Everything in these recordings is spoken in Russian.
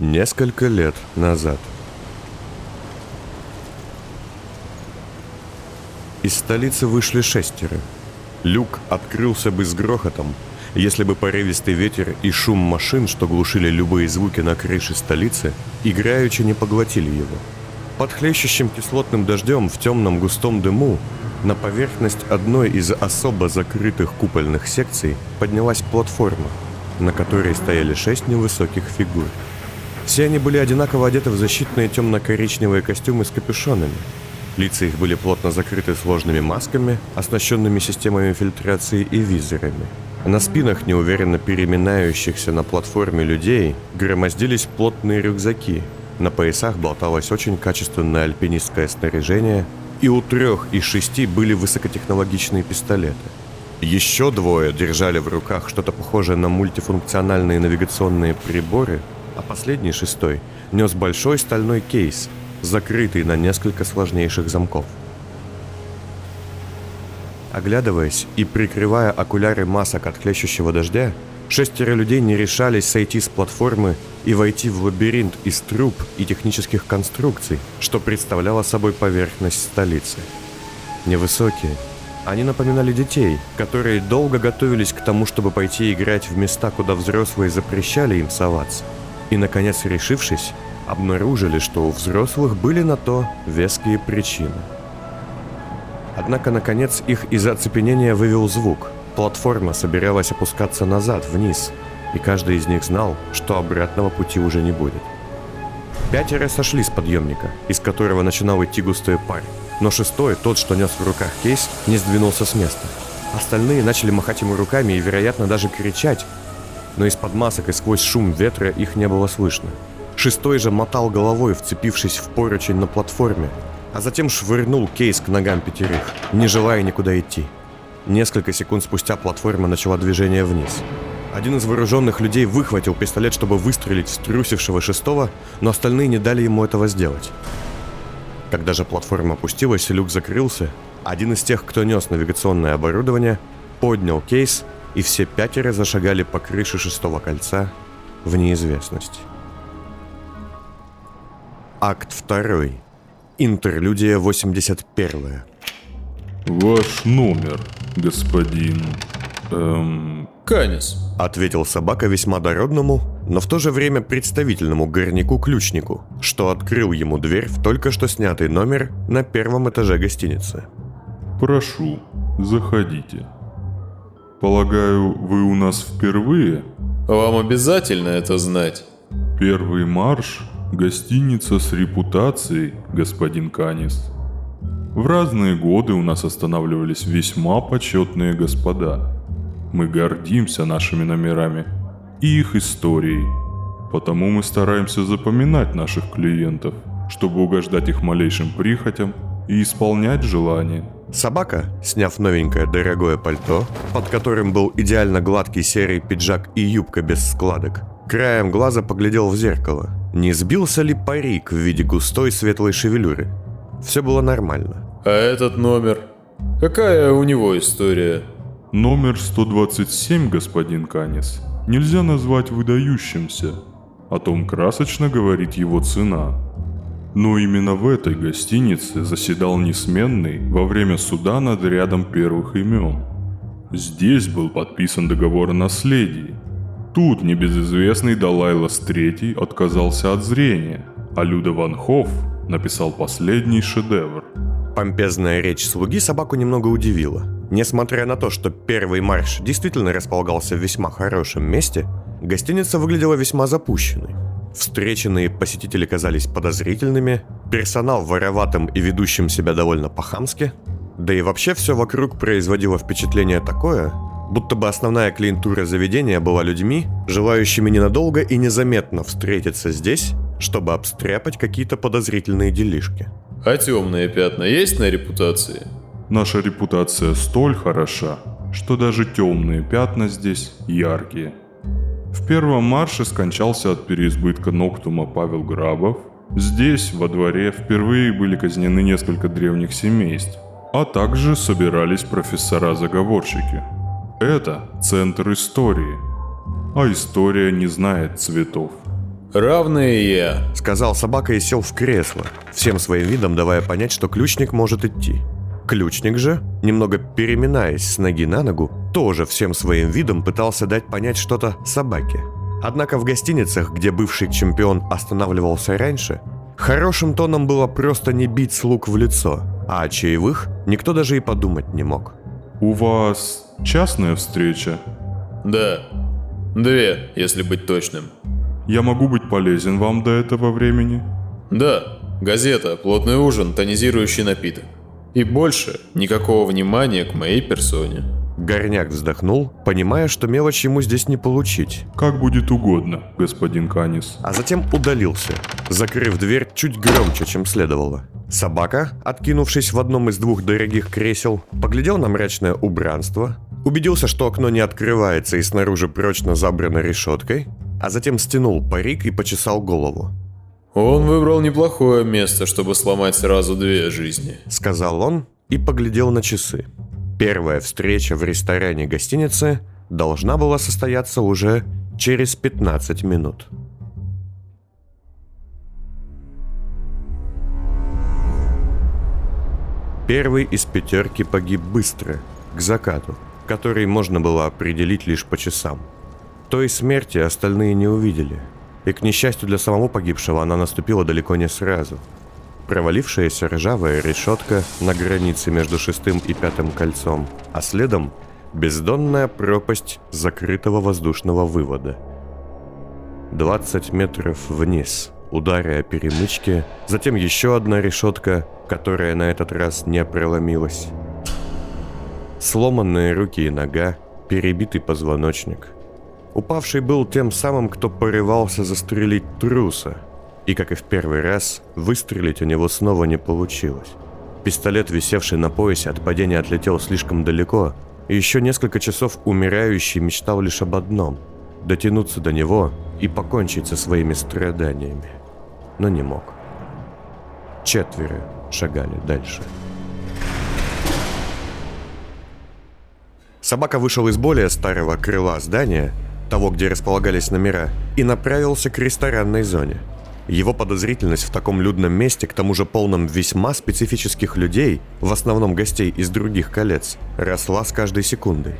Несколько лет назад. Из столицы вышли шестеро. Люк открылся бы с грохотом, если бы порывистый ветер и шум машин, что глушили любые звуки на крыше столицы, играючи не поглотили его. Под хлещущим кислотным дождем в темном густом дыму на поверхность одной из особо закрытых купольных секций поднялась платформа, на которой стояли шесть невысоких фигур. Все они были одинаково одеты в защитные темно-коричневые костюмы с капюшонами. Лица их были плотно закрыты сложными масками, оснащенными системами фильтрации и визорами. На спинах неуверенно переминающихся на платформе людей громоздились плотные рюкзаки. На поясах болталось очень качественное альпинистское снаряжение, и у трех из шести были высокотехнологичные пистолеты. Еще двое держали в руках что-то похожее на мультифункциональные навигационные приборы, а последний, шестой, нес большой стальной кейс, закрытый на несколько сложнейших замков. Оглядываясь и прикрывая окуляры масок от хлещущего дождя, шестеро людей не решались сойти с платформы и войти в лабиринт из труб и технических конструкций, что представляло собой поверхность столицы. Невысокие, они напоминали детей, которые долго готовились к тому, чтобы пойти играть в места, куда взрослые запрещали им соваться. И, наконец, решившись, обнаружили, что у взрослых были на то веские причины – Однако, наконец, их из оцепенения вывел звук. Платформа собиралась опускаться назад, вниз, и каждый из них знал, что обратного пути уже не будет. Пятеро сошли с подъемника, из которого начинал идти густой пар, но шестой, тот, что нес в руках кейс, не сдвинулся с места. Остальные начали махать ему руками и, вероятно, даже кричать, но из-под масок и сквозь шум ветра их не было слышно. Шестой же мотал головой, вцепившись в поручень на платформе, а затем швырнул кейс к ногам пятерых, не желая никуда идти. Несколько секунд спустя платформа начала движение вниз. Один из вооруженных людей выхватил пистолет, чтобы выстрелить в струсившего шестого, но остальные не дали ему этого сделать. Когда же платформа опустилась люк закрылся, один из тех, кто нес навигационное оборудование, поднял кейс, и все пятеро зашагали по крыше шестого кольца в неизвестность. Акт второй. Интерлюдия 81. Ваш номер, господин... Эм... Канис. Ответил собака весьма дородному, но в то же время представительному горняку-ключнику, что открыл ему дверь в только что снятый номер на первом этаже гостиницы. Прошу, заходите. Полагаю, вы у нас впервые? Вам обязательно это знать. Первый марш Гостиница с репутацией, господин Канис. В разные годы у нас останавливались весьма почетные господа. Мы гордимся нашими номерами и их историей. Потому мы стараемся запоминать наших клиентов, чтобы угождать их малейшим прихотям и исполнять желания. Собака, сняв новенькое дорогое пальто, под которым был идеально гладкий серый пиджак и юбка без складок, краем глаза поглядел в зеркало – не сбился ли парик в виде густой светлой шевелюры? Все было нормально. А этот номер? Какая у него история? Номер 127, господин Канис, нельзя назвать выдающимся. О том красочно говорит его цена. Но именно в этой гостинице заседал несменный во время суда над рядом первых имен. Здесь был подписан договор о наследии, Тут небезызвестный Далайлас III отказался от зрения, а Люда Ван Хофф написал последний шедевр. Помпезная речь слуги собаку немного удивила. Несмотря на то, что первый марш действительно располагался в весьма хорошем месте, гостиница выглядела весьма запущенной. Встреченные посетители казались подозрительными, персонал вороватым и ведущим себя довольно по-хамски, да и вообще все вокруг производило впечатление такое, будто бы основная клиентура заведения была людьми, желающими ненадолго и незаметно встретиться здесь, чтобы обстряпать какие-то подозрительные делишки. А темные пятна есть на репутации? Наша репутация столь хороша, что даже темные пятна здесь яркие. В первом марше скончался от переизбытка Ноктума Павел Грабов. Здесь, во дворе, впервые были казнены несколько древних семейств, а также собирались профессора-заговорщики – это центр истории. А история не знает цветов. Равные я. Сказал собака и сел в кресло, всем своим видом давая понять, что ключник может идти. Ключник же, немного переминаясь с ноги на ногу, тоже всем своим видом пытался дать понять что-то собаке. Однако в гостиницах, где бывший чемпион останавливался раньше, хорошим тоном было просто не бить слуг в лицо, а о чаевых никто даже и подумать не мог. У вас частная встреча? Да. Две, если быть точным. Я могу быть полезен вам до этого времени? Да. Газета, плотный ужин, тонизирующий напиток. И больше никакого внимания к моей персоне. Горняк вздохнул, понимая, что мелочь ему здесь не получить, Как будет угодно, господин Канис. а затем удалился, закрыв дверь чуть громче, чем следовало. Собака, откинувшись в одном из двух дорогих кресел, поглядел на мрачное убранство, убедился, что окно не открывается и снаружи прочно забрано решеткой, а затем стянул парик и почесал голову. Он выбрал неплохое место, чтобы сломать сразу две жизни. Сказал он и поглядел на часы. Первая встреча в ресторане гостиницы должна была состояться уже через 15 минут. Первый из пятерки погиб быстро, к закату, который можно было определить лишь по часам. Той смерти остальные не увидели, и, к несчастью для самого погибшего, она наступила далеко не сразу. Провалившаяся ржавая решетка на границе между шестым и пятым кольцом, а следом бездонная пропасть закрытого воздушного вывода. 20 метров вниз, ударя о перемычки, затем еще одна решетка, которая на этот раз не проломилась. Сломанные руки и нога, перебитый позвоночник. Упавший был тем самым, кто порывался застрелить труса. И, как и в первый раз, выстрелить у него снова не получилось. Пистолет, висевший на поясе, от падения отлетел слишком далеко, и еще несколько часов умирающий мечтал лишь об одном – дотянуться до него и покончить со своими страданиями. Но не мог. Четверо шагали дальше. Собака вышел из более старого крыла здания, того, где располагались номера, и направился к ресторанной зоне. Его подозрительность в таком людном месте, к тому же полном весьма специфических людей, в основном гостей из других колец, росла с каждой секундой.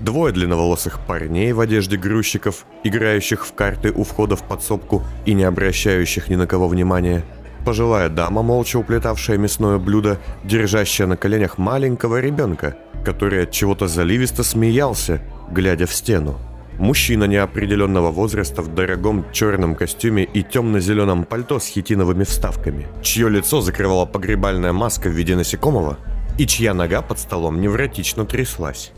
Двое длинноволосых парней в одежде грузчиков, играющих в карты у входа в подсобку и не обращающих ни на кого внимания. Пожилая дама, молча уплетавшая мясное блюдо, держащая на коленях маленького ребенка, который от чего-то заливисто смеялся, глядя в стену. Мужчина неопределенного возраста в дорогом черном костюме и темно-зеленом пальто с хитиновыми вставками, чье лицо закрывала погребальная маска в виде насекомого и чья нога под столом невротично тряслась.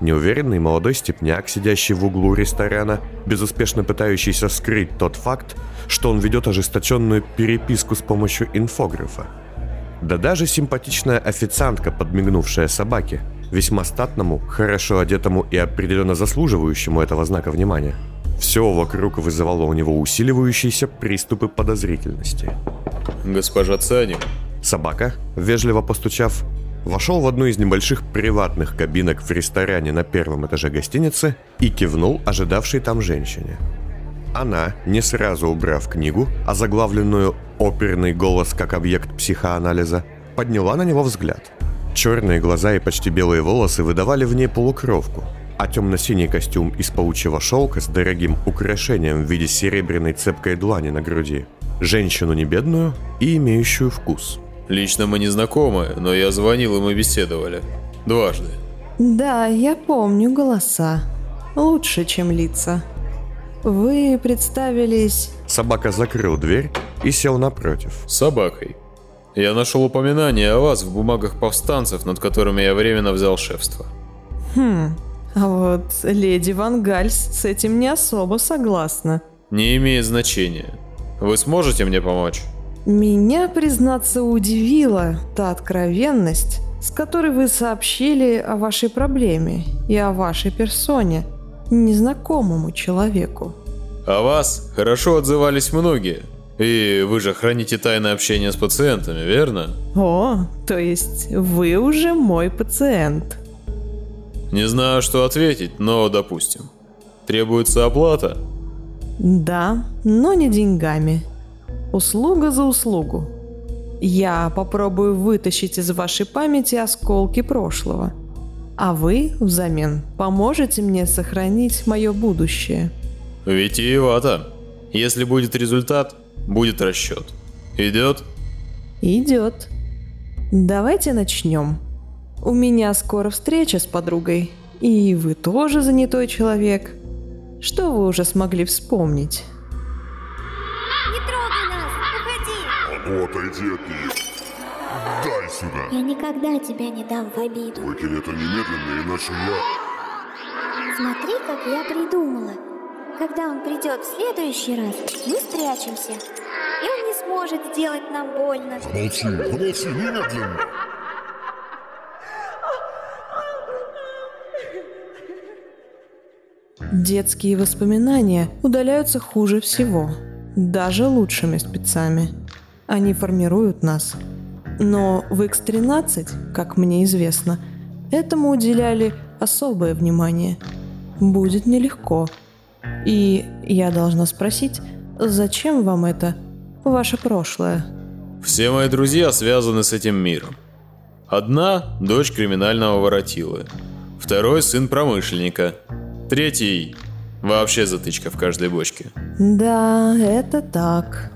Неуверенный молодой степняк, сидящий в углу ресторана, безуспешно пытающийся скрыть тот факт, что он ведет ожесточенную переписку с помощью инфографа. Да даже симпатичная официантка, подмигнувшая собаке, весьма статному, хорошо одетому и определенно заслуживающему этого знака внимания. Все вокруг вызывало у него усиливающиеся приступы подозрительности. Госпожа Цаним, Собака, вежливо постучав, вошел в одну из небольших приватных кабинок в ресторане на первом этаже гостиницы и кивнул ожидавшей там женщине. Она, не сразу убрав книгу, озаглавленную «Оперный голос как объект психоанализа», подняла на него взгляд. Черные глаза и почти белые волосы выдавали в ней полукровку, а темно-синий костюм из паучьего шелка с дорогим украшением в виде серебряной цепкой длани на груди. Женщину не бедную и имеющую вкус. лично мы не знакомы, но я звонил и мы беседовали. Дважды. Да, я помню голоса. Лучше, чем лица. Вы представились... Собака закрыл дверь и сел напротив. Собакой. Я нашел упоминание о вас в бумагах повстанцев, над которыми я временно взял шефство. Хм, а вот леди Ван Гальс с этим не особо согласна. Не имеет значения. Вы сможете мне помочь? Меня, признаться, удивила та откровенность, с которой вы сообщили о вашей проблеме и о вашей персоне незнакомому человеку. О вас хорошо отзывались многие. И вы же храните тайное общение с пациентами, верно? О, то есть вы уже мой пациент. Не знаю, что ответить, но допустим. Требуется оплата? Да, но не деньгами. Услуга за услугу. Я попробую вытащить из вашей памяти осколки прошлого. А вы взамен поможете мне сохранить мое будущее. Витиевато. Если будет результат, будет расчет. Идет? Идет. Давайте начнем. У меня скоро встреча с подругой, и вы тоже занятой человек. Что вы уже смогли вспомнить? Не трогай нас! Уходи! А ну отойди от нее. Дай сюда. Я никогда тебя не дам в обиду. Выкинь это немедленно, иначе я... Смотри, как я придумала. Когда он придет в следующий раз, мы спрячемся. И он не сможет сделать нам больно. Замолчи, замолчи, немедленно. Детские воспоминания удаляются хуже всего, даже лучшими спецами. Они формируют нас. Но в X13, как мне известно, этому уделяли особое внимание. Будет нелегко. И я должна спросить, зачем вам это, ваше прошлое? Все мои друзья связаны с этим миром. Одна – дочь криминального воротилы. Второй – сын промышленника. Третий – вообще затычка в каждой бочке. Да, это так.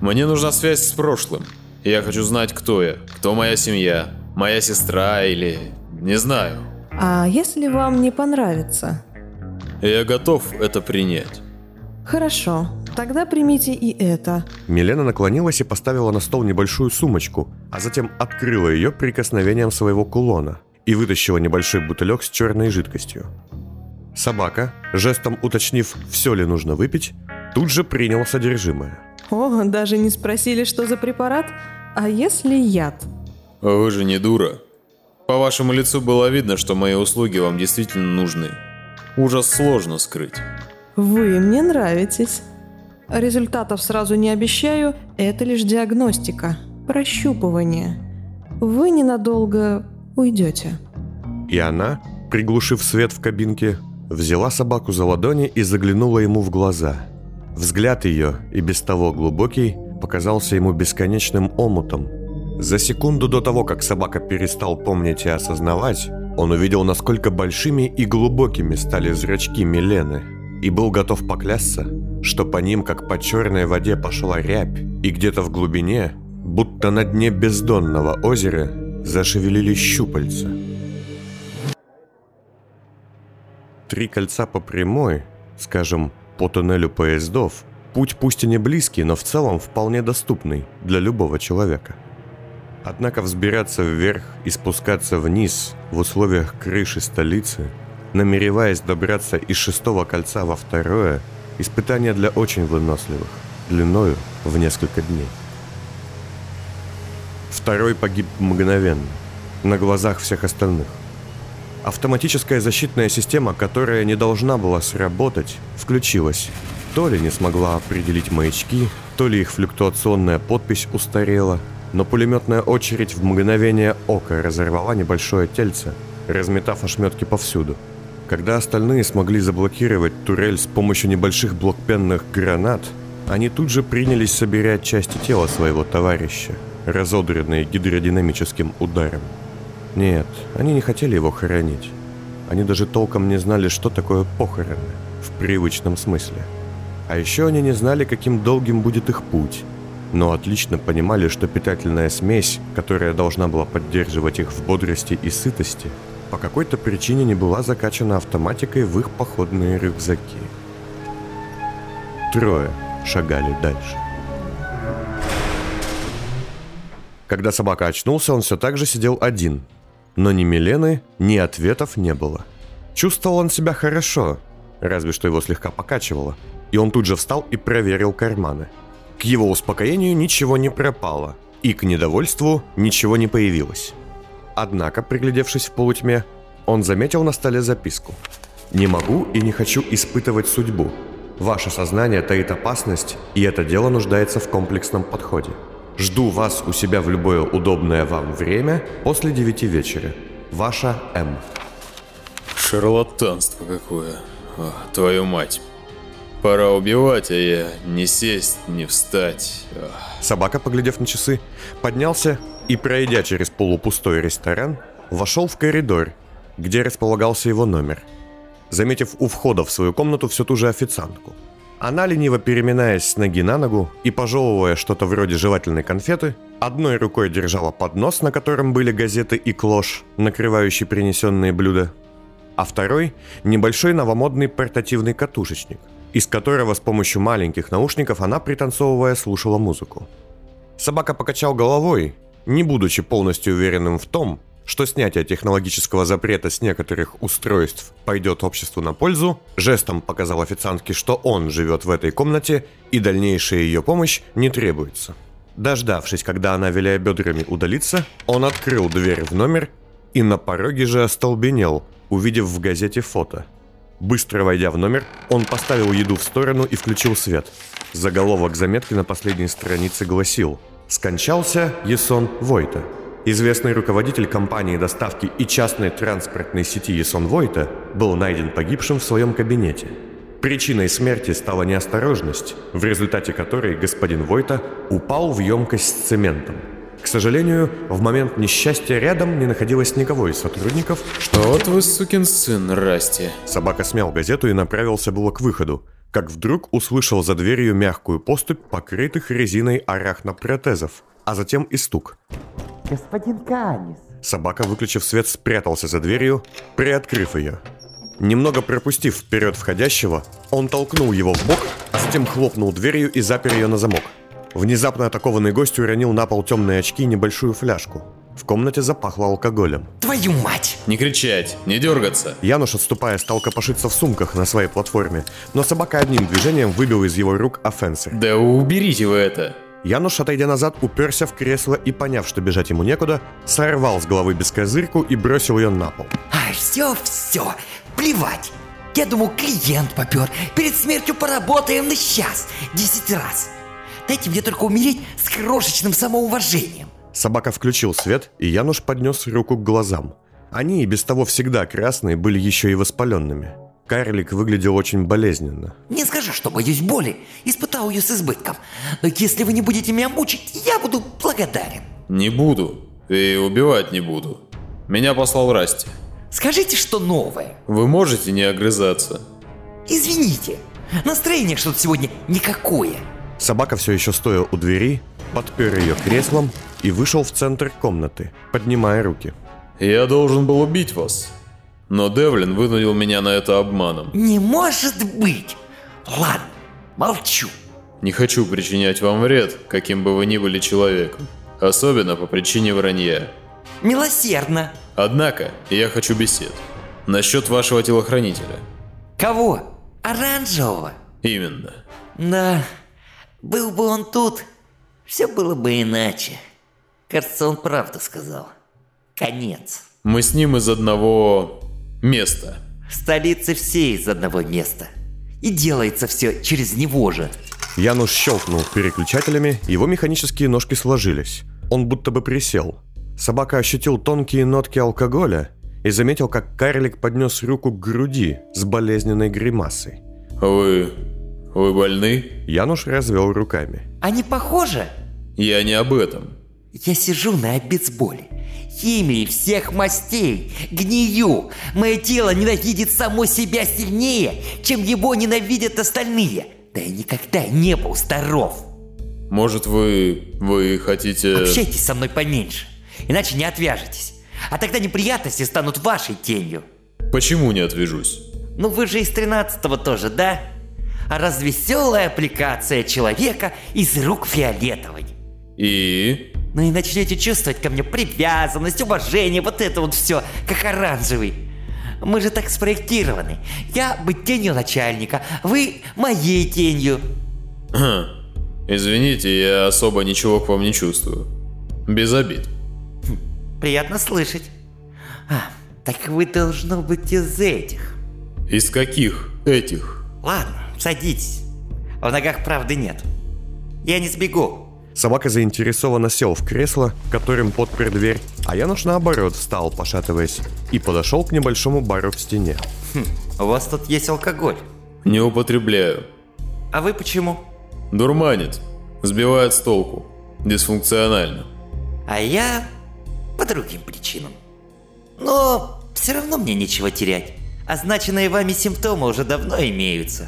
Мне нужна связь с прошлым. Я хочу знать, кто я, кто моя семья, моя сестра или... не знаю. А если вам не понравится? Я готов это принять. Хорошо, тогда примите и это. Милена наклонилась и поставила на стол небольшую сумочку, а затем открыла ее прикосновением своего кулона и вытащила небольшой бутылек с черной жидкостью. Собака, жестом уточнив, все ли нужно выпить, тут же приняла содержимое. О, даже не спросили, что за препарат? А если яд? Вы же не дура. По вашему лицу было видно, что мои услуги вам действительно нужны. Ужас сложно скрыть. Вы мне нравитесь. Результатов сразу не обещаю, это лишь диагностика, прощупывание. Вы ненадолго уйдете. И она, приглушив свет в кабинке, взяла собаку за ладони и заглянула ему в глаза. Взгляд ее, и без того глубокий, показался ему бесконечным омутом. За секунду до того, как собака перестал помнить и осознавать, он увидел, насколько большими и глубокими стали зрачки Милены, и был готов поклясться, что по ним, как по черной воде, пошла рябь, и где-то в глубине, будто на дне бездонного озера, зашевелились щупальца. Три кольца по прямой, скажем, по туннелю поездов, путь пусть и не близкий, но в целом вполне доступный для любого человека. Однако взбираться вверх и спускаться вниз в условиях крыши столицы, намереваясь добраться из шестого кольца во второе, испытание для очень выносливых, длиною в несколько дней. Второй погиб мгновенно, на глазах всех остальных. Автоматическая защитная система, которая не должна была сработать, включилась. То ли не смогла определить маячки, то ли их флюктуационная подпись устарела, но пулеметная очередь в мгновение ока разорвала небольшое тельце, разметав ошметки повсюду. Когда остальные смогли заблокировать турель с помощью небольших блокпенных гранат, они тут же принялись собирать части тела своего товарища, разодренные гидродинамическим ударом. Нет, они не хотели его хоронить. Они даже толком не знали, что такое похороны, в привычном смысле. А еще они не знали, каким долгим будет их путь, но отлично понимали, что питательная смесь, которая должна была поддерживать их в бодрости и сытости, по какой-то причине не была закачана автоматикой в их походные рюкзаки. Трое шагали дальше. Когда собака очнулся, он все так же сидел один. Но ни Милены, ни ответов не было. Чувствовал он себя хорошо, разве что его слегка покачивало. И он тут же встал и проверил карманы. К его успокоению ничего не пропало, и к недовольству ничего не появилось. Однако, приглядевшись в полутьме, он заметил на столе записку. «Не могу и не хочу испытывать судьбу. Ваше сознание таит опасность, и это дело нуждается в комплексном подходе. Жду вас у себя в любое удобное вам время после девяти вечера. Ваша М». Шарлатанство какое. О, твою мать. Пора убивать, а я не сесть, не встать. Собака, поглядев на часы, поднялся и, пройдя через полупустой ресторан, вошел в коридор, где располагался его номер. Заметив у входа в свою комнату всю ту же официантку. Она, лениво переминаясь с ноги на ногу и пожевывая что-то вроде жевательной конфеты, одной рукой держала поднос, на котором были газеты и клош, накрывающий принесенные блюда, а второй – небольшой новомодный портативный катушечник, из которого с помощью маленьких наушников она, пританцовывая, слушала музыку. Собака покачал головой, не будучи полностью уверенным в том, что снятие технологического запрета с некоторых устройств пойдет обществу на пользу, жестом показал официантке, что он живет в этой комнате и дальнейшая ее помощь не требуется. Дождавшись, когда она, виляя бедрами, удалится, он открыл дверь в номер и на пороге же остолбенел, увидев в газете фото. Быстро войдя в номер, он поставил еду в сторону и включил свет. Заголовок заметки на последней странице гласил «Скончался Есон Войта». Известный руководитель компании доставки и частной транспортной сети Есон Войта был найден погибшим в своем кабинете. Причиной смерти стала неосторожность, в результате которой господин Войта упал в емкость с цементом. К сожалению, в момент несчастья рядом не находилось никого из сотрудников, что Вот вы сукин сын, Расти. Собака смял газету и направился было к выходу, как вдруг услышал за дверью мягкую поступь покрытых резиной арахнопротезов, а затем и стук. Господин Канис. Собака, выключив свет, спрятался за дверью, приоткрыв ее. Немного пропустив вперед входящего, он толкнул его в бок, а затем хлопнул дверью и запер ее на замок. Внезапно атакованный гость уронил на пол темные очки и небольшую фляжку. В комнате запахло алкоголем. Твою мать! Не кричать, не дергаться. Януш, отступая, стал копошиться в сумках на своей платформе, но собака одним движением выбил из его рук офенсер. Да уберите вы это. Януш, отойдя назад, уперся в кресло и, поняв, что бежать ему некуда, сорвал с головы бескозырку и бросил ее на пол. Ай, все, все, плевать. Я думал, клиент попер. Перед смертью поработаем на сейчас, десять раз. Дайте мне только умереть с крошечным самоуважением. Собака включил свет, и Януш поднес руку к глазам. Они и без того всегда красные были еще и воспаленными. Карлик выглядел очень болезненно. Не скажу, что боюсь боли. Испытал ее с избытком. Но если вы не будете меня мучить, я буду благодарен. Не буду. И убивать не буду. Меня послал Расти. Скажите, что новое. Вы можете не огрызаться? Извините, настроение что-то сегодня никакое. Собака все еще стоя у двери, подпер ее креслом и вышел в центр комнаты, поднимая руки. Я должен был убить вас. Но Девлин вынудил меня на это обманом. Не может быть. Ладно, молчу. Не хочу причинять вам вред, каким бы вы ни были человеком. Особенно по причине вранья. Милосердно. Однако, я хочу бесед. Насчет вашего телохранителя. Кого? Оранжевого? Именно. Да, был бы он тут, все было бы иначе. Кажется, он правду сказал. Конец. Мы с ним из одного места. В столице все из одного места. И делается все через него же. Януш щелкнул переключателями, его механические ножки сложились. Он будто бы присел. Собака ощутил тонкие нотки алкоголя и заметил, как карлик поднес руку к груди с болезненной гримасой. Вы... вы больны? Януш развел руками. Они похожи? Я не об этом. Я сижу на обезболе. Химии всех мастей. Гнию. Мое тело ненавидит само себя сильнее, чем его ненавидят остальные. Да я никогда не был здоров. Может вы... вы хотите... Общайтесь со мной поменьше, иначе не отвяжетесь. А тогда неприятности станут вашей тенью. Почему не отвяжусь? Ну вы же из 13-го тоже, да? А развеселая аппликация человека из рук фиолетовой. И... Ну и начнете чувствовать ко мне привязанность, уважение, вот это вот все, как оранжевый. Мы же так спроектированы. Я быть тенью начальника, вы моей тенью. Извините, я особо ничего к вам не чувствую. Без обид. Приятно слышать. А, так вы должно быть из этих. Из каких этих? Ладно, садитесь. В ногах правды нет. Я не сбегу. Собака заинтересованно сел в кресло, которым подпер дверь, а Януш наоборот встал, пошатываясь, и подошел к небольшому бару в стене. У вас тут есть алкоголь. Не употребляю. А вы почему? Дурманит. Сбивает с толку. Дисфункционально. А я по другим причинам. Но все равно мне нечего терять. Означенные вами симптомы уже давно имеются.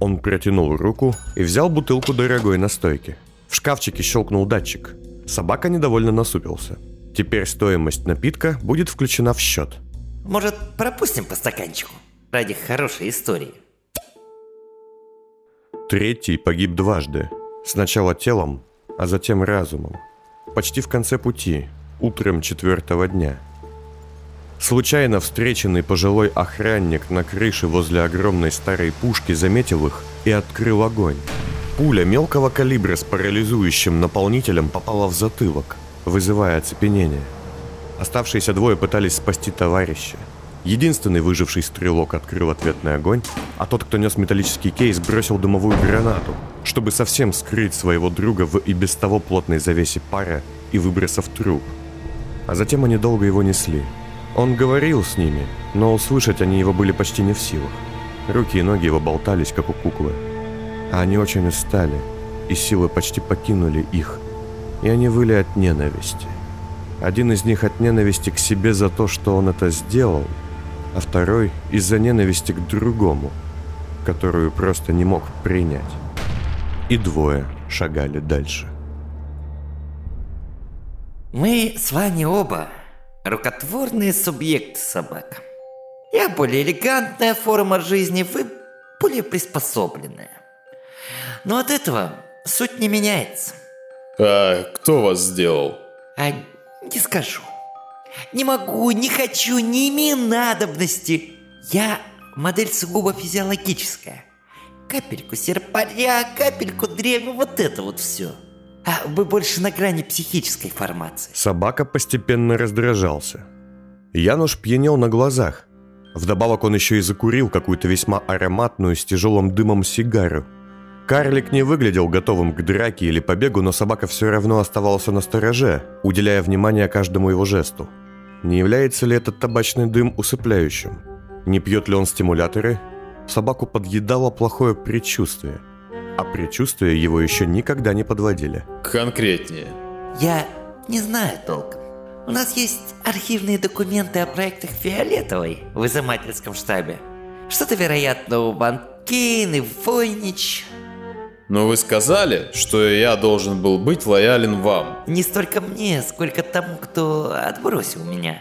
Он протянул руку и взял бутылку дорогой настойки. В шкафчике щелкнул датчик. Собака недовольно насупился. Теперь стоимость напитка будет включена в счет. Может, пропустим по стаканчику? Ради хорошей истории. Третий погиб дважды. Сначала телом, а затем разумом. Почти в конце пути, утром четвертого дня. Случайно встреченный пожилой охранник на крыше возле огромной старой пушки заметил их и открыл огонь. Пуля мелкого калибра с парализующим наполнителем попала в затылок, вызывая оцепенение. Оставшиеся двое пытались спасти товарища. Единственный выживший стрелок открыл ответный огонь, а тот, кто нес металлический кейс, бросил дымовую гранату, чтобы совсем скрыть своего друга в и без того плотной завесе пара и выбросов труп. А затем они долго его несли. Он говорил с ними, но услышать они его были почти не в силах. Руки и ноги его болтались, как у куклы. А они очень устали, и силы почти покинули их, и они выли от ненависти. Один из них от ненависти к себе за то, что он это сделал, а второй из-за ненависти к другому, которую просто не мог принять. И двое шагали дальше. Мы с вами оба рукотворные субъекты собака. Я более элегантная форма жизни, вы более приспособленная. Но от этого суть не меняется. А кто вас сделал? А не скажу. Не могу, не хочу, не имею надобности. Я модель сугубо физиологическая. Капельку серпаря, капельку древнего, вот это вот все. А вы больше на грани психической формации. Собака постепенно раздражался. Януш пьянел на глазах. Вдобавок он еще и закурил какую-то весьма ароматную с тяжелым дымом сигару. Карлик не выглядел готовым к драке или побегу, но собака все равно оставался на стороже, уделяя внимание каждому его жесту. Не является ли этот табачный дым усыпляющим? Не пьет ли он стимуляторы? Собаку подъедало плохое предчувствие. А предчувствия его еще никогда не подводили. Конкретнее. Я не знаю толком. У нас есть архивные документы о проектах Фиолетовой в изымательском штабе. Что-то, вероятно, у Ван Кейн и Войнич. Но вы сказали, что я должен был быть лоялен вам. Не столько мне, сколько тому, кто отбросил меня.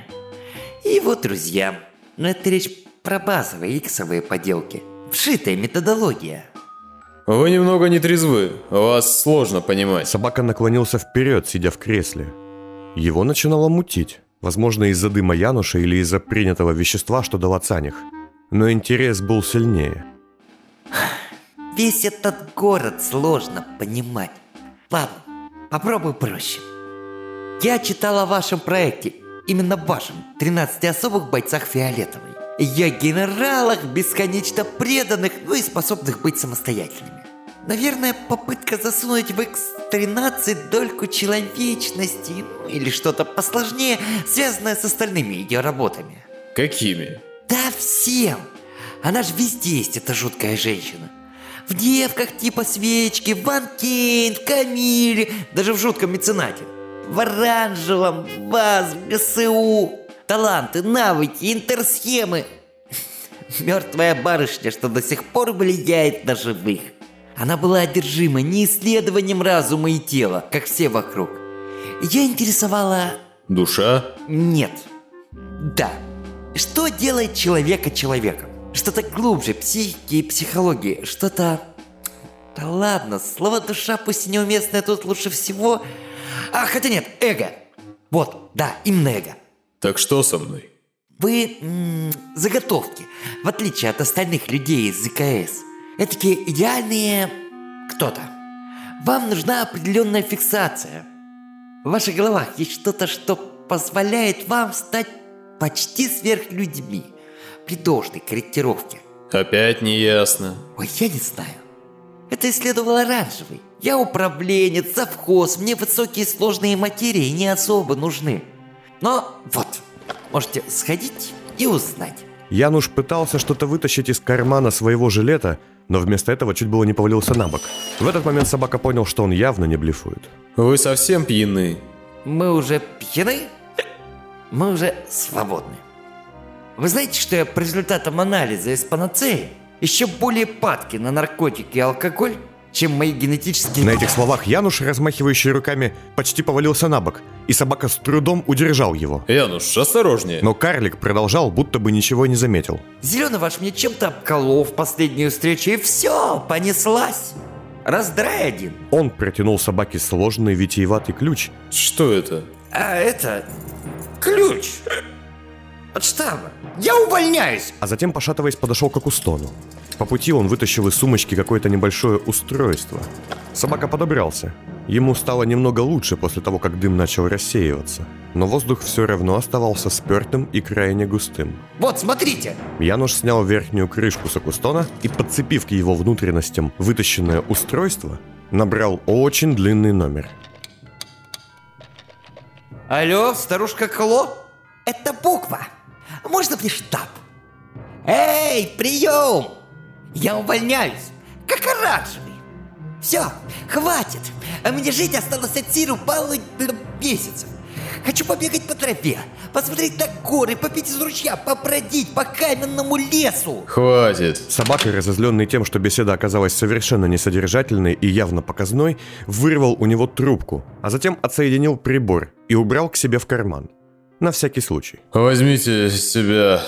И его друзьям. Но это речь про базовые иксовые поделки. Вшитая методология. Вы немного не трезвы, вас сложно понимать. Собака наклонился вперед, сидя в кресле. Его начинало мутить. Возможно, из-за дыма Януша или из-за принятого вещества, что дал Ацаних. Но интерес был сильнее. Весь этот город сложно понимать. Ладно, попробуй проще. Я читал о вашем проекте, именно вашем, 13 особых бойцах Фиолетовой. Я генералах, бесконечно преданных, ну и способных быть самостоятельными. Наверное, попытка засунуть в X13 дольку человечности ну, или что-то посложнее, связанное с остальными ее работами. Какими? Да всем! Она же везде есть, эта жуткая женщина. В девках типа свечки, в Ван Кейн, в Камиле, даже в жутком меценате. В оранжевом, в вас, в ГСУ. Таланты, навыки, интерсхемы. Мертвая барышня, что до сих пор влияет на живых. Она была одержима не исследованием разума и тела, как все вокруг. Ее интересовала... Душа? Нет. Да. Что делает человека человеком? Что-то глубже психики и психологии. Что-то... Да ладно, слово душа пусть и неуместное тут лучше всего. А, хотя нет, эго. Вот, да, именно эго. Так что со мной? Вы м, заготовки, в отличие от остальных людей из ЗКС. Этакие идеальные кто-то. Вам нужна определенная фиксация. В ваших головах есть что-то, что позволяет вам стать почти сверхлюдьми при должной корректировке. Опять не ясно. Ой, я не знаю. Это исследовал Оранжевый. Я управленец, завхоз, мне высокие сложные материи не особо нужны. Но вот, можете сходить и узнать. Януш пытался что-то вытащить из кармана своего жилета, но вместо этого чуть было не повалился на бок. В этот момент собака понял, что он явно не блефует. Вы совсем пьяны. Мы уже пьяны? Мы уже свободны. Вы знаете, что я по результатам анализа из панацеи еще более падки на наркотики и алкоголь, чем мои генетические... На этих словах Януш, размахивающий руками, почти повалился на бок, и собака с трудом удержал его. Януш, осторожнее. Но карлик продолжал, будто бы ничего не заметил. Зеленый ваш мне чем-то обколол в последнюю встречу, и все, понеслась. Раздрай один. Он протянул собаке сложный витиеватый ключ, Что это? А это... ключ. От штаба. Я увольняюсь. а затем, пошатываясь, подошел к Акустону. По пути он вытащил из сумочки какое-то небольшое устройство. Собака подобрался. Ему стало немного лучше после того, как дым начал рассеиваться. Но воздух все равно оставался спертым и крайне густым. Вот, смотрите. Януш снял верхнюю крышку с Акустона и, подцепив к его внутренностям вытащенное устройство, набрал очень длинный номер. Алло, старушка Кло? Это буква. Можно мне штаб? Эй, прием! Я увольняюсь, как оранжевый. Все, хватит. А мне жить осталось от сиру пару месяцев. Хочу побегать по тропе, посмотреть на горы, попить из ручья, побродить по каменному лесу. Хватит. Собака, разозленный тем, что беседа оказалась совершенно несодержательной и явно показной, вырвал у него трубку, а затем отсоединил прибор и убрал к себе в карман. На всякий случай. Возьмите себя...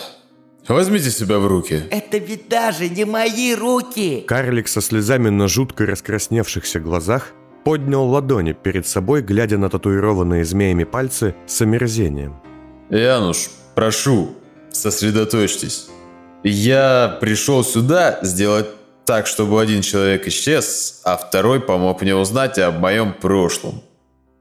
Возьмите себя в руки. Это ведь даже не мои руки. Карлик со слезами на жутко раскрасневшихся глазах поднял ладони перед собой, глядя на татуированные змеями пальцы с омерзением. Януш, прошу, сосредоточьтесь. Я пришел сюда сделать так, чтобы один человек исчез, а второй помог мне узнать об моем прошлом.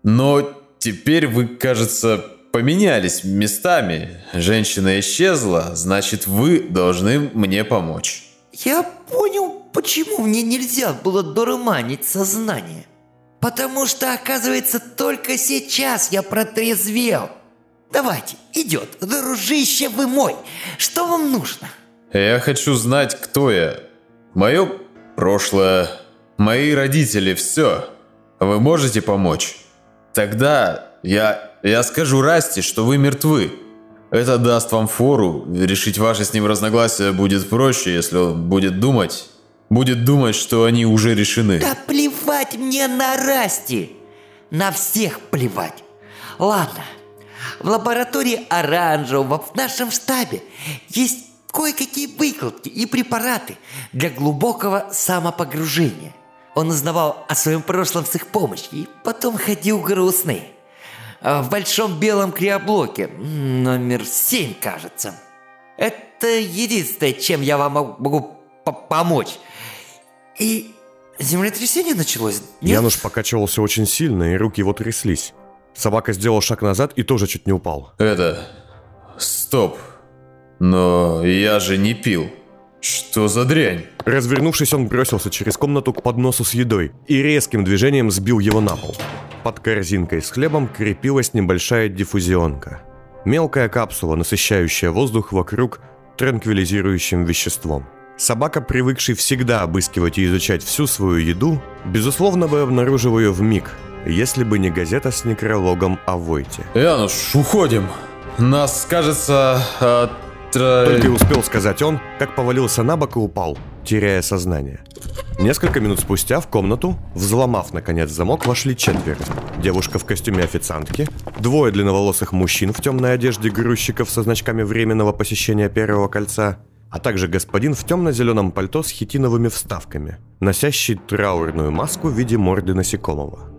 Но теперь вы, кажется, поменялись местами. Женщина исчезла, значит, вы должны мне помочь. Я понял, почему мне нельзя было дурманить сознание. Потому что, оказывается, только сейчас я протрезвел. Давайте, идет, дружище вы мой. Что вам нужно? Я хочу знать, кто я. Мое прошлое, мои родители, все. Вы можете помочь? Тогда я, я скажу Расти, что вы мертвы. Это даст вам фору. Решить ваши с ним разногласия будет проще, если он будет думать. Будет думать, что они уже решены. Да плевать мне на Расти. На всех плевать. Ладно, в лаборатории оранжевого в нашем штабе есть кое-какие выкладки и препараты для глубокого самопогружения. Он узнавал о своем прошлом с их помощью и потом ходил грустный. А В большом белом криоблоке, номер 7, кажется. Это единственное, чем я вам мог- могу по- помочь. И землетрясение началось? Нет? Януш покачивался очень сильно, и руки его тряслись. Собака сделал шаг назад и тоже чуть не упал. Это... Стоп. Но я же не пил. Что за дрянь? Развернувшись, он бросился через комнату к подносу с едой и резким движением сбил его на пол. Под корзинкой с хлебом крепилась небольшая диффузионка. Мелкая капсула, насыщающая воздух вокруг транквилизирующим веществом. Собака, привыкший всегда обыскивать и изучать всю свою еду, безусловно бы обнаружил ее в миг, если бы не газета с некрологом о Войте. Януш, уходим. Нас, кажется, отра... Только успел сказать он, как повалился на бок и упал, теряя сознание. Несколько минут спустя в комнату, взломав наконец замок, вошли четверо. Девушка в костюме официантки, двое длинноволосых мужчин в темной одежде грузчиков со значками временного посещения первого кольца, а также господин в темно-зеленом пальто с хитиновыми вставками, носящий траурную маску в виде морды насекомого.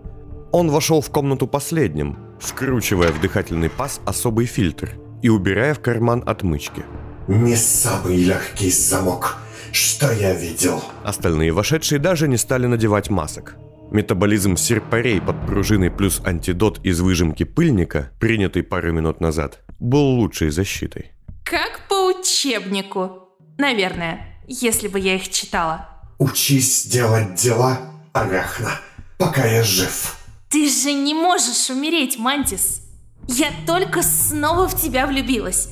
Он вошел в комнату последним, вкручивая в дыхательный паз особый фильтр и убирая в карман отмычки. Не самый легкий замок, что я видел. Остальные вошедшие даже не стали надевать масок. Метаболизм серпарей под пружиной плюс антидот из выжимки пыльника, принятый пару минут назад, был лучшей защитой. Как по учебнику. Наверное, если бы я их читала. Учись делать дела, Арахна, пока я жив. Ты же не можешь умереть, Мантис. Я только снова в тебя влюбилась.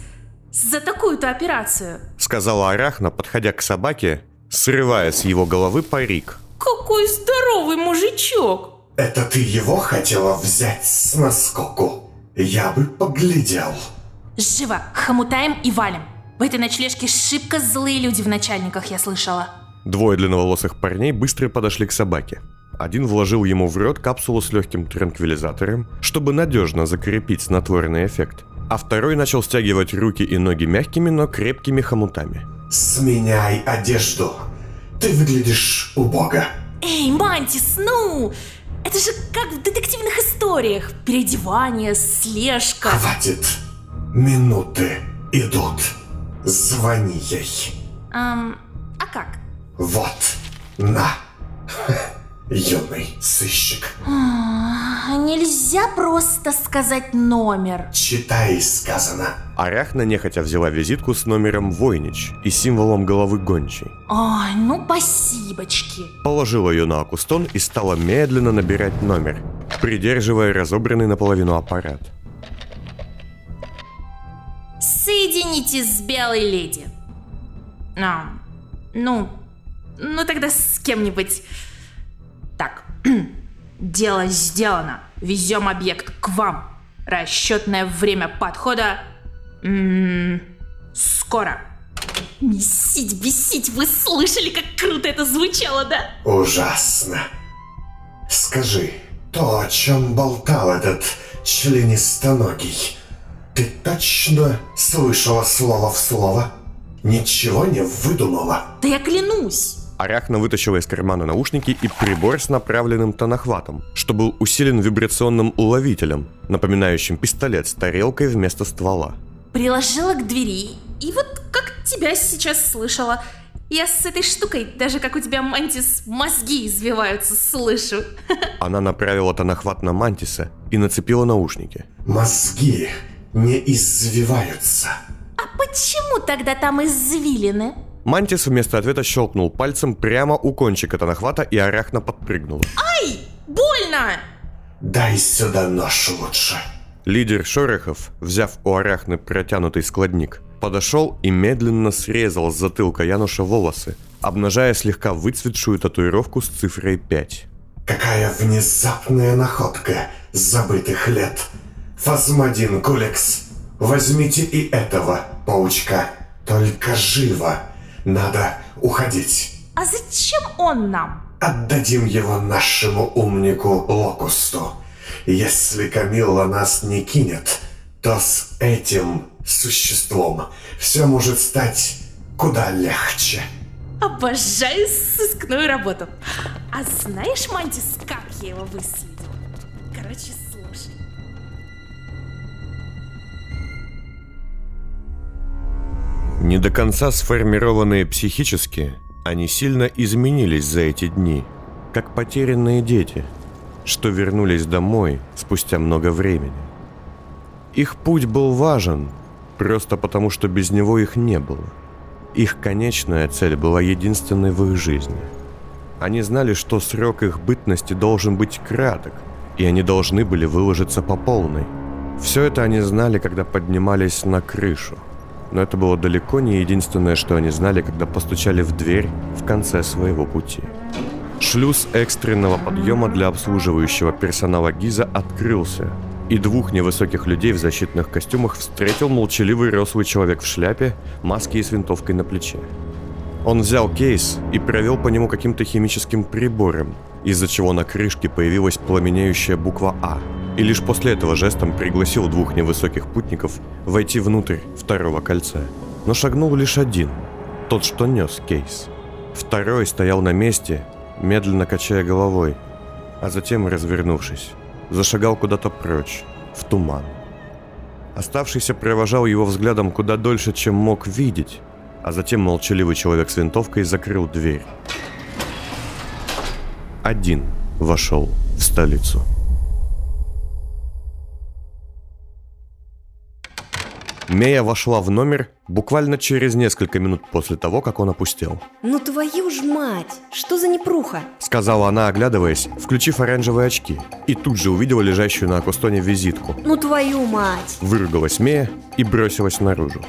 За такую-то операцию. Сказала Арахна, подходя к собаке срывая с его головы парик. Какой здоровый мужичок! Это ты его хотела взять с наскоку? Я бы поглядел. Живо, хомутаем и валим. В этой ночлежке шибко злые люди в начальниках, я слышала. Двое длинноволосых парней быстро подошли к собаке. Один вложил ему в рот капсулу с легким транквилизатором, чтобы надежно закрепить снотворный эффект, а второй начал стягивать руки и ноги мягкими, но крепкими хомутами. Сменяй одежду. Ты выглядишь убого. Эй, Мантис, ну! Это же как в детективных историях. Переодевание, слежка. Хватит. Минуты идут. Звони ей. Эм, а как? Вот. На. Юный сыщик. А, Нельзя просто сказать номер. Читай сказано. Арахна нехотя взяла визитку с номером Войнич и символом головы гончей. Ой, ну спасибочки. Положила ее на акустон и стала медленно набирать номер, придерживая разобранный наполовину аппарат. Соедините с белой леди. А, ну, ну тогда с кем-нибудь. Дело сделано. Везем объект к вам. Расчетное время подхода... м, скоро. Бесить, бесить, вы слышали, как круто это звучало, да? Ужасно. Скажи, то, о чем болтал этот членистоногий, ты точно слышала слово в слово? Ничего не выдумала? Да я клянусь. Арахна вытащила из кармана наушники и прибор с направленным тонохватом, что был усилен вибрационным уловителем, напоминающим пистолет с тарелкой вместо ствола. Приложила к двери, и вот как тебя сейчас слышала. Я с этой штукой, даже как у тебя, Мантис, мозги извиваются, слышу. Она направила тонохват на Мантиса и нацепила наушники. Мозги не извиваются. А почему тогда там извилины? Мантис вместо ответа щелкнул пальцем прямо у кончика тонохвата, и Арахна подпрыгнула. Ай, больно! Дай сюда нож лучше. Лидер Шорохов, взяв у Арахны протянутый складник, подошел и медленно срезал с затылка Януша волосы, обнажая слегка выцветшую татуировку с цифрой 5. Какая внезапная находка забытых лет. Фазмадин Кулекс, возьмите и этого паучка. Только живо. Надо уходить. А зачем он нам? Отдадим его нашему умнику Локусту. Если Камилла нас не кинет, то с этим существом все может стать куда легче. Обожаю сыскную работу. А знаешь, Мантис, как я его выследила? Короче, Не до конца сформированные психически, они сильно изменились за эти дни, как потерянные дети, что вернулись домой спустя много времени. Их путь был важен, просто потому что без него их не было. Их конечная цель была единственной в их жизни. Они знали, что срок их бытности должен быть краток, и они должны были выложиться по полной. Все это они знали, когда поднимались на крышу – но это было далеко не единственное, что они знали, когда постучали в дверь в конце своего пути. Шлюз экстренного подъема для обслуживающего персонала ГИЗа открылся, и двух невысоких людей в защитных костюмах встретил молчаливый рослый человек в шляпе, маске и с винтовкой на плече. Он взял кейс и провел по нему каким-то химическим прибором, из-за чего на крышке появилась пламенеющая буква «А», и лишь после этого жестом пригласил двух невысоких путников войти внутрь второго кольца. Но шагнул лишь один, тот, что нес кейс. Второй стоял на месте, медленно качая головой, а затем, развернувшись, зашагал куда-то прочь, в туман. Оставшийся провожал его взглядом куда дольше, чем мог видеть, а затем молчаливый человек с винтовкой закрыл дверь. Один вошел в столицу. Мея вошла в номер буквально через несколько минут после того, как он опустел. Ну твою ж мать, что за непруха? Сказала она, оглядываясь, включив оранжевые очки, и тут же увидела лежащую на акустоне визитку. Ну твою мать. Выругалась Мея и бросилась наружу.